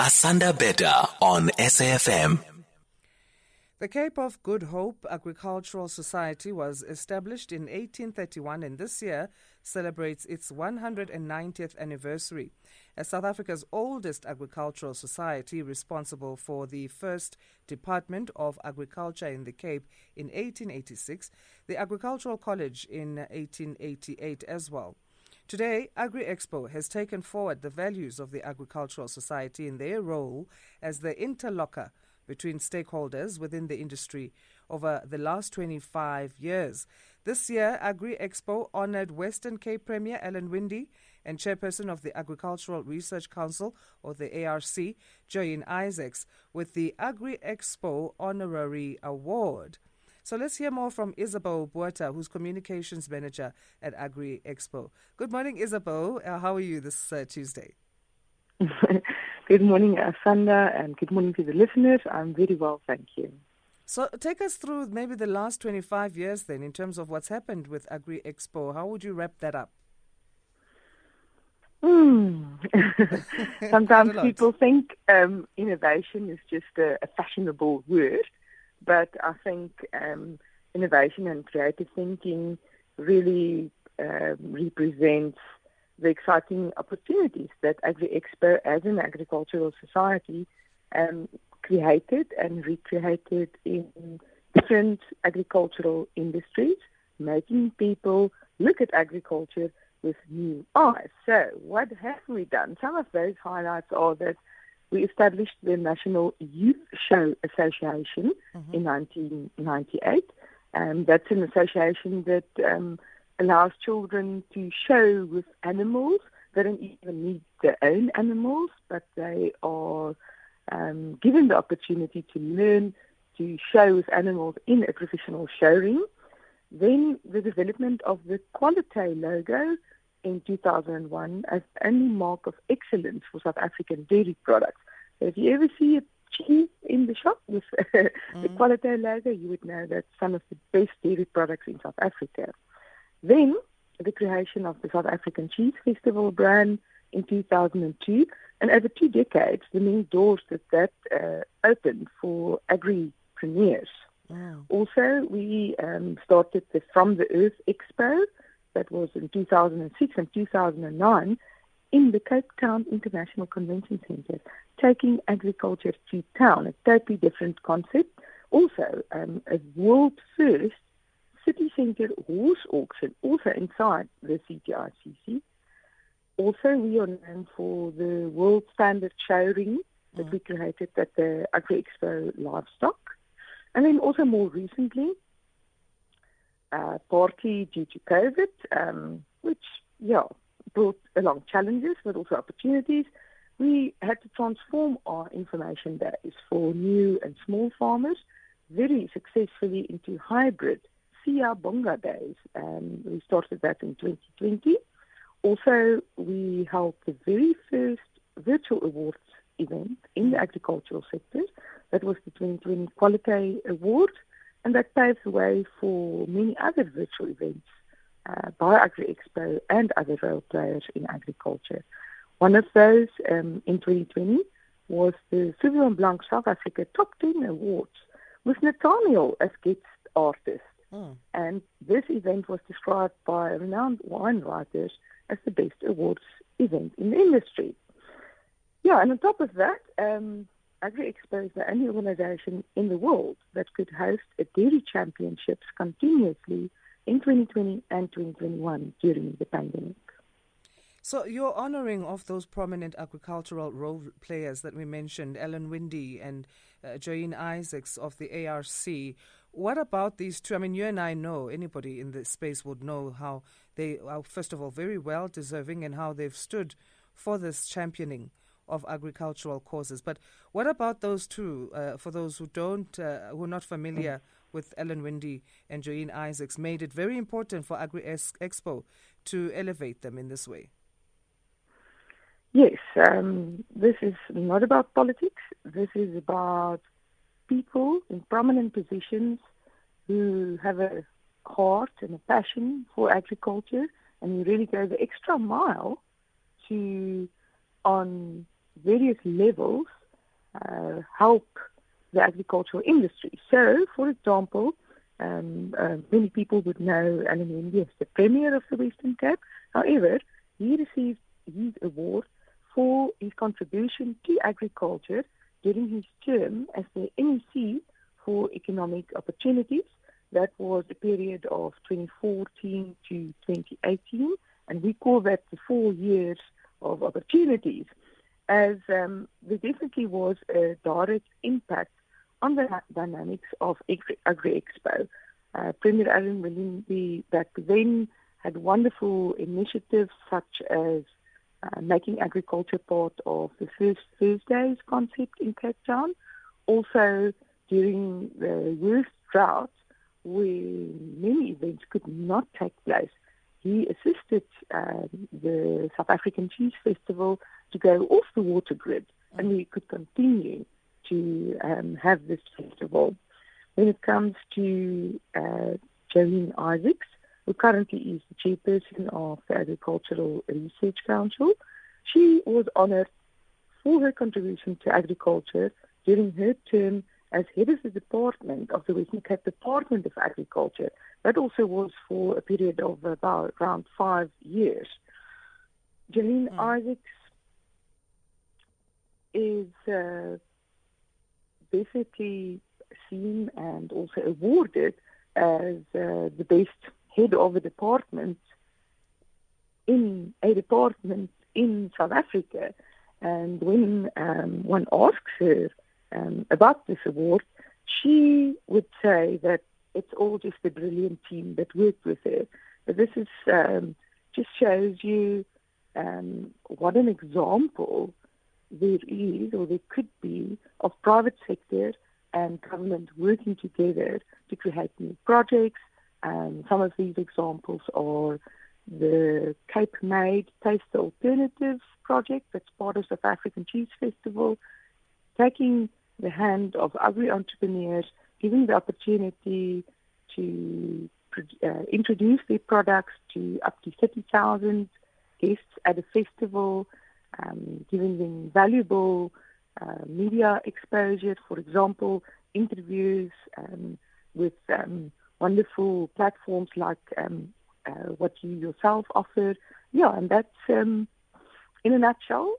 Asanda Beda on SAFM. The Cape of Good Hope Agricultural Society was established in 1831 and this year celebrates its 190th anniversary. As South Africa's oldest agricultural society, responsible for the first Department of Agriculture in the Cape in 1886, the Agricultural College in 1888 as well. Today, Agri Expo has taken forward the values of the Agricultural Society in their role as the interlocker between stakeholders within the industry over the last 25 years. This year, Agri Expo honored Western Cape Premier Alan Winde and Chairperson of the Agricultural Research Council, or the ARC, Joyene Isaacs, with the Agri Expo Honorary Award. So let's hear more from Isabeau Botha, who's Communications Manager at Agri Expo. Good morning, Isabeau. Uh, how are you this uh, Tuesday? good morning, Asanda, and good morning to the listeners. I'm very well, thank you. So take us through maybe the last 25 years then in terms of what's happened with Agri Expo. How would you wrap that up? Hmm. Sometimes people think um, innovation is just a, a fashionable word but I think um, innovation and creative thinking really uh, represents the exciting opportunities that Agri Expo as an agricultural society um, created and recreated in different agricultural industries, making people look at agriculture with new eyes. So, what have we done? Some of those highlights are that we established the National Youth Show Association mm-hmm. in 1998. Um, that's an association that um, allows children to show with animals. They don't even need their own animals, but they are um, given the opportunity to learn to show with animals in a professional showroom. Then the development of the Qualite logo in 2001 as only mark of excellence for South African dairy products. So if you ever see a cheese in the shop with mm. the Qualite logo, you would know that's some of the best dairy products in South Africa. Then the creation of the South African Cheese Festival brand in 2002, and over two decades, the main doors that that uh, opened for agripreneurs. Wow. Also, we um, started the From the Earth Expo, that was in 2006 and 2009 in the Cape Town International Convention Centre, taking agriculture to town, a totally different concept. Also, um, a world first city centre horse auction, also inside the CTICC. Also, we are known for the world standard showroom that mm. we created at the Agri Expo Livestock. And then also more recently, uh, partly due to COVID, um, which, yeah, brought along challenges but also opportunities. We had to transform our information days for new and small farmers very successfully into hybrid Siyabonga days. Um, we started that in 2020. Also, we held the very first virtual awards event in the agricultural sector. That was the 2020 Qualite Award and that paves the way for many other virtual events uh, by Agri Expo and other role players in agriculture. One of those um, in 2020 was the Sauvignon Blanc South Africa Top 10 Awards with Nathaniel as guest artist. Mm. And this event was described by renowned wine writers as the best awards event in the industry. Yeah, and on top of that, um, Agri Expo is the only organization in the world that could host a dairy championships continuously in 2020 and 2021 during the pandemic. So you're honoring of those prominent agricultural role players that we mentioned, Alan Winde and uh, Joyene Isaacs of the ARC. What about these two? I mean, you and I know, anybody in this space would know how they are, first of all, very well deserving and how they've stood for this championing of agricultural causes. But what about those two? Uh, for those who don't, uh, who are not familiar with Alan Winde and Joyene Isaacs, made it very important for Agri Expo to elevate them in this way. Yes, um, this is not about politics. This is about people in prominent positions who have a heart and a passion for agriculture and who really go the extra mile to on various levels uh, help the agricultural industry. So, for example, um, uh, many people would know Alan Winde as the Premier of the Western Cape. However, he received his award for his contribution to agriculture during his term as the MEC for Economic Opportunities. That was a period of 2014 to 2018, and we call that the four years of opportunities, as um, there definitely was a direct impact on the dynamics of Agri Expo. Uh, Premier Alan Winde back then had wonderful initiatives such as uh, making agriculture part of the First Thursdays concept in Cape Town. Also, during the worst drought, where many events could not take place, he assisted um, the South African Cheese Festival to go off the water grid, and we could continue to um, have this festival. When it comes to uh, Joyene Isaacs, who currently is the chairperson of the Agricultural Research Council, she was honored for her contribution to agriculture during her term as head of the department of the Western Cape Department of Agriculture. That also was for a period of about around five years. Joyene mm. Isaacs is uh, basically seen and also awarded as uh, the best head of a department in a department in South Africa. And when um, one asks her um, about this award, she would say that it's all just the brilliant team that worked with her. But this is um, just shows you um, what an example there is or there could be of private sector and government working together to create new projects. Um, some of these examples are the Cape Made Taste Alternatives project that's part of South African Cheese Festival, taking the hand of agri entrepreneurs, giving the opportunity to uh, introduce their products to up to 30,000 guests at a festival, um, giving them valuable uh, media exposure, for example, interviews um, with um, wonderful platforms like um, uh, what you yourself offer. Yeah, and that's um, in a nutshell,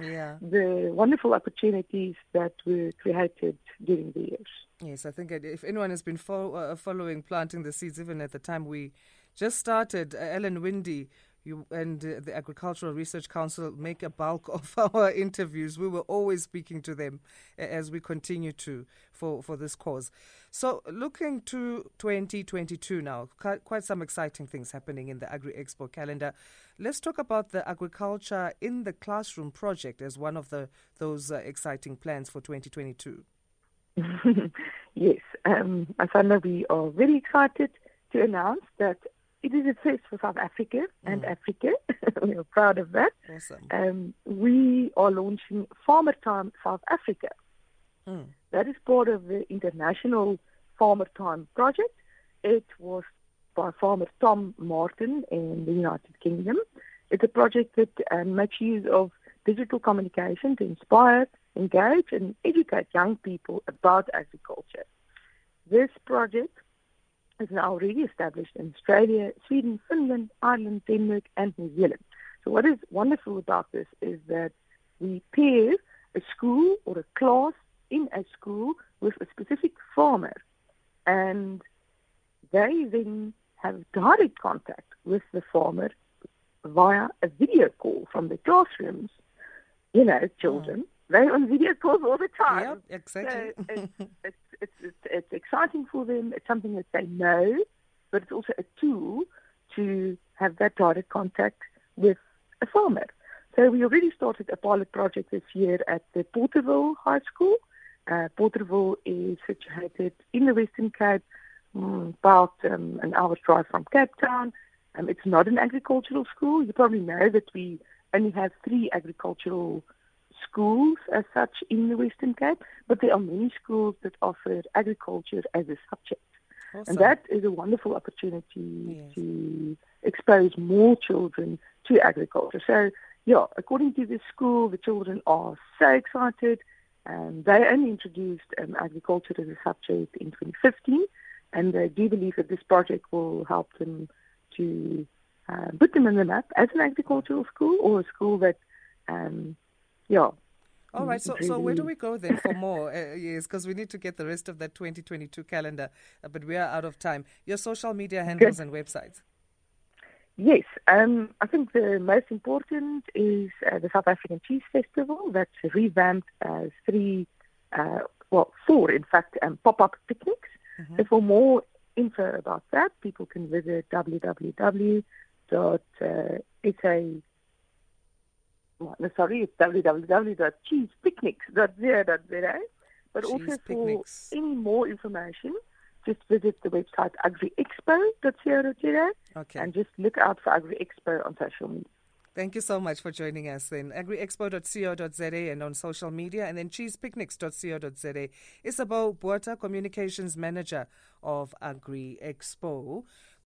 yeah. the wonderful opportunities that were created during the years. Yes, I think if anyone has been fo- uh, following planting the seeds, even at the time we just started, uh, Alan Winde you and uh, the Agricultural Research Council make a bulk of our interviews. We were always speaking to them as we continue to for, for this cause. So, looking to 2022 now, quite some exciting things happening in the Agri Expo calendar. Let's talk about the Agriculture in the Classroom project as one of the those uh, exciting plans for 2022. yes, um, know we are very excited to announce that it is a first for South Africa and mm. Africa. we are proud of that. Awesome. Um, we are launching Farmer Time South Africa. Mm. That is part of the international Farmer Time project. It was by farmer Tom Martin in the United Kingdom. It's a project that um, makes use of digital communication to inspire, engage, and educate young people about agriculture. This project is now already established in Australia, Sweden, Finland, Ireland, Denmark, and New Zealand. So what is wonderful about this is that we pair a school or a class in a school with a specific farmer, and they then have direct contact with the farmer via a video call from the classrooms. You know, children, mm. They're on video calls all the time. Yep, exactly. So it's, it's it's, it's, it's exciting for them. It's something that they know, but it's also a tool to have that direct contact with a farmer. So we already started a pilot project this year at the Porterville High School. Uh, Porterville is situated in the Western Cape, um, about um, an hour's drive from Cape Town. Um, it's not an agricultural school. You probably know that we only have three agricultural schools as such in the Western Cape, but there are many schools that offer agriculture as a subject. Awesome. And that is a wonderful opportunity yes. to expose more children to agriculture. So yeah, according to the school, the children are so excited. Um, they only introduced um, agriculture as a subject in 2015, and they do believe that this project will help them to uh, put them in the map as an agricultural school or a school that, um, yeah. All right, so, so where do we go then for more? Uh, yes, because we need to get the rest of that 2022 calendar, uh, but we are out of time. Your social media handles and websites. Yes, um, I think the most important is uh, the South African Cheese Festival that's revamped as three, uh, well, four, in fact, um, pop-up picnics. Mm-hmm. So for more info about that, people can visit www.sa sorry, it's www.cheesepicnics.co.za. But Cheese also picnics. for any more information, just visit the website agriexpo.co.za okay. and just look out for AgriExpo on social media. Thank you so much for joining us then. AgriExpo.co.za and on social media, and then cheesepicnics.co.za. Isabeau Botha, Communications Manager of AgriExpo.